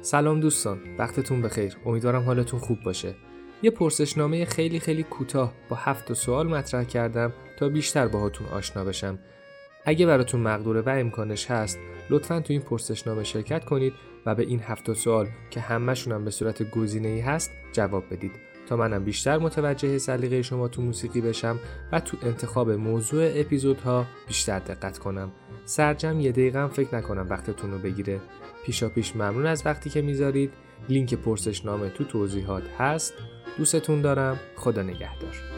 سلام دوستان وقتتون بخیر. امیدوارم حالتون خوب باشه. یه پرسشنامه خیلی خیلی کوتاه با هفت سوال مطرح کردم تا بیشتر باهاتون آشنا بشم. اگه براتون مقدوره و امکانش هست لطفا تو این پرسشنامه شرکت کنید و به این هفت سوال که همهشون به صورت گزینه ای هست جواب بدید. تا منم بیشتر متوجه سلیقه شما تو موسیقی بشم و تو انتخاب موضوع اپیزودها بیشتر دقت کنم. سرجم یه دقیقه فکر نکنم وقتتون رو بگیره. پیشا پیش ممنون از وقتی که می‌ذارید. لینک پرسشنامه تو توضیحات هست. دوستتون دارم. خدا نگهدار.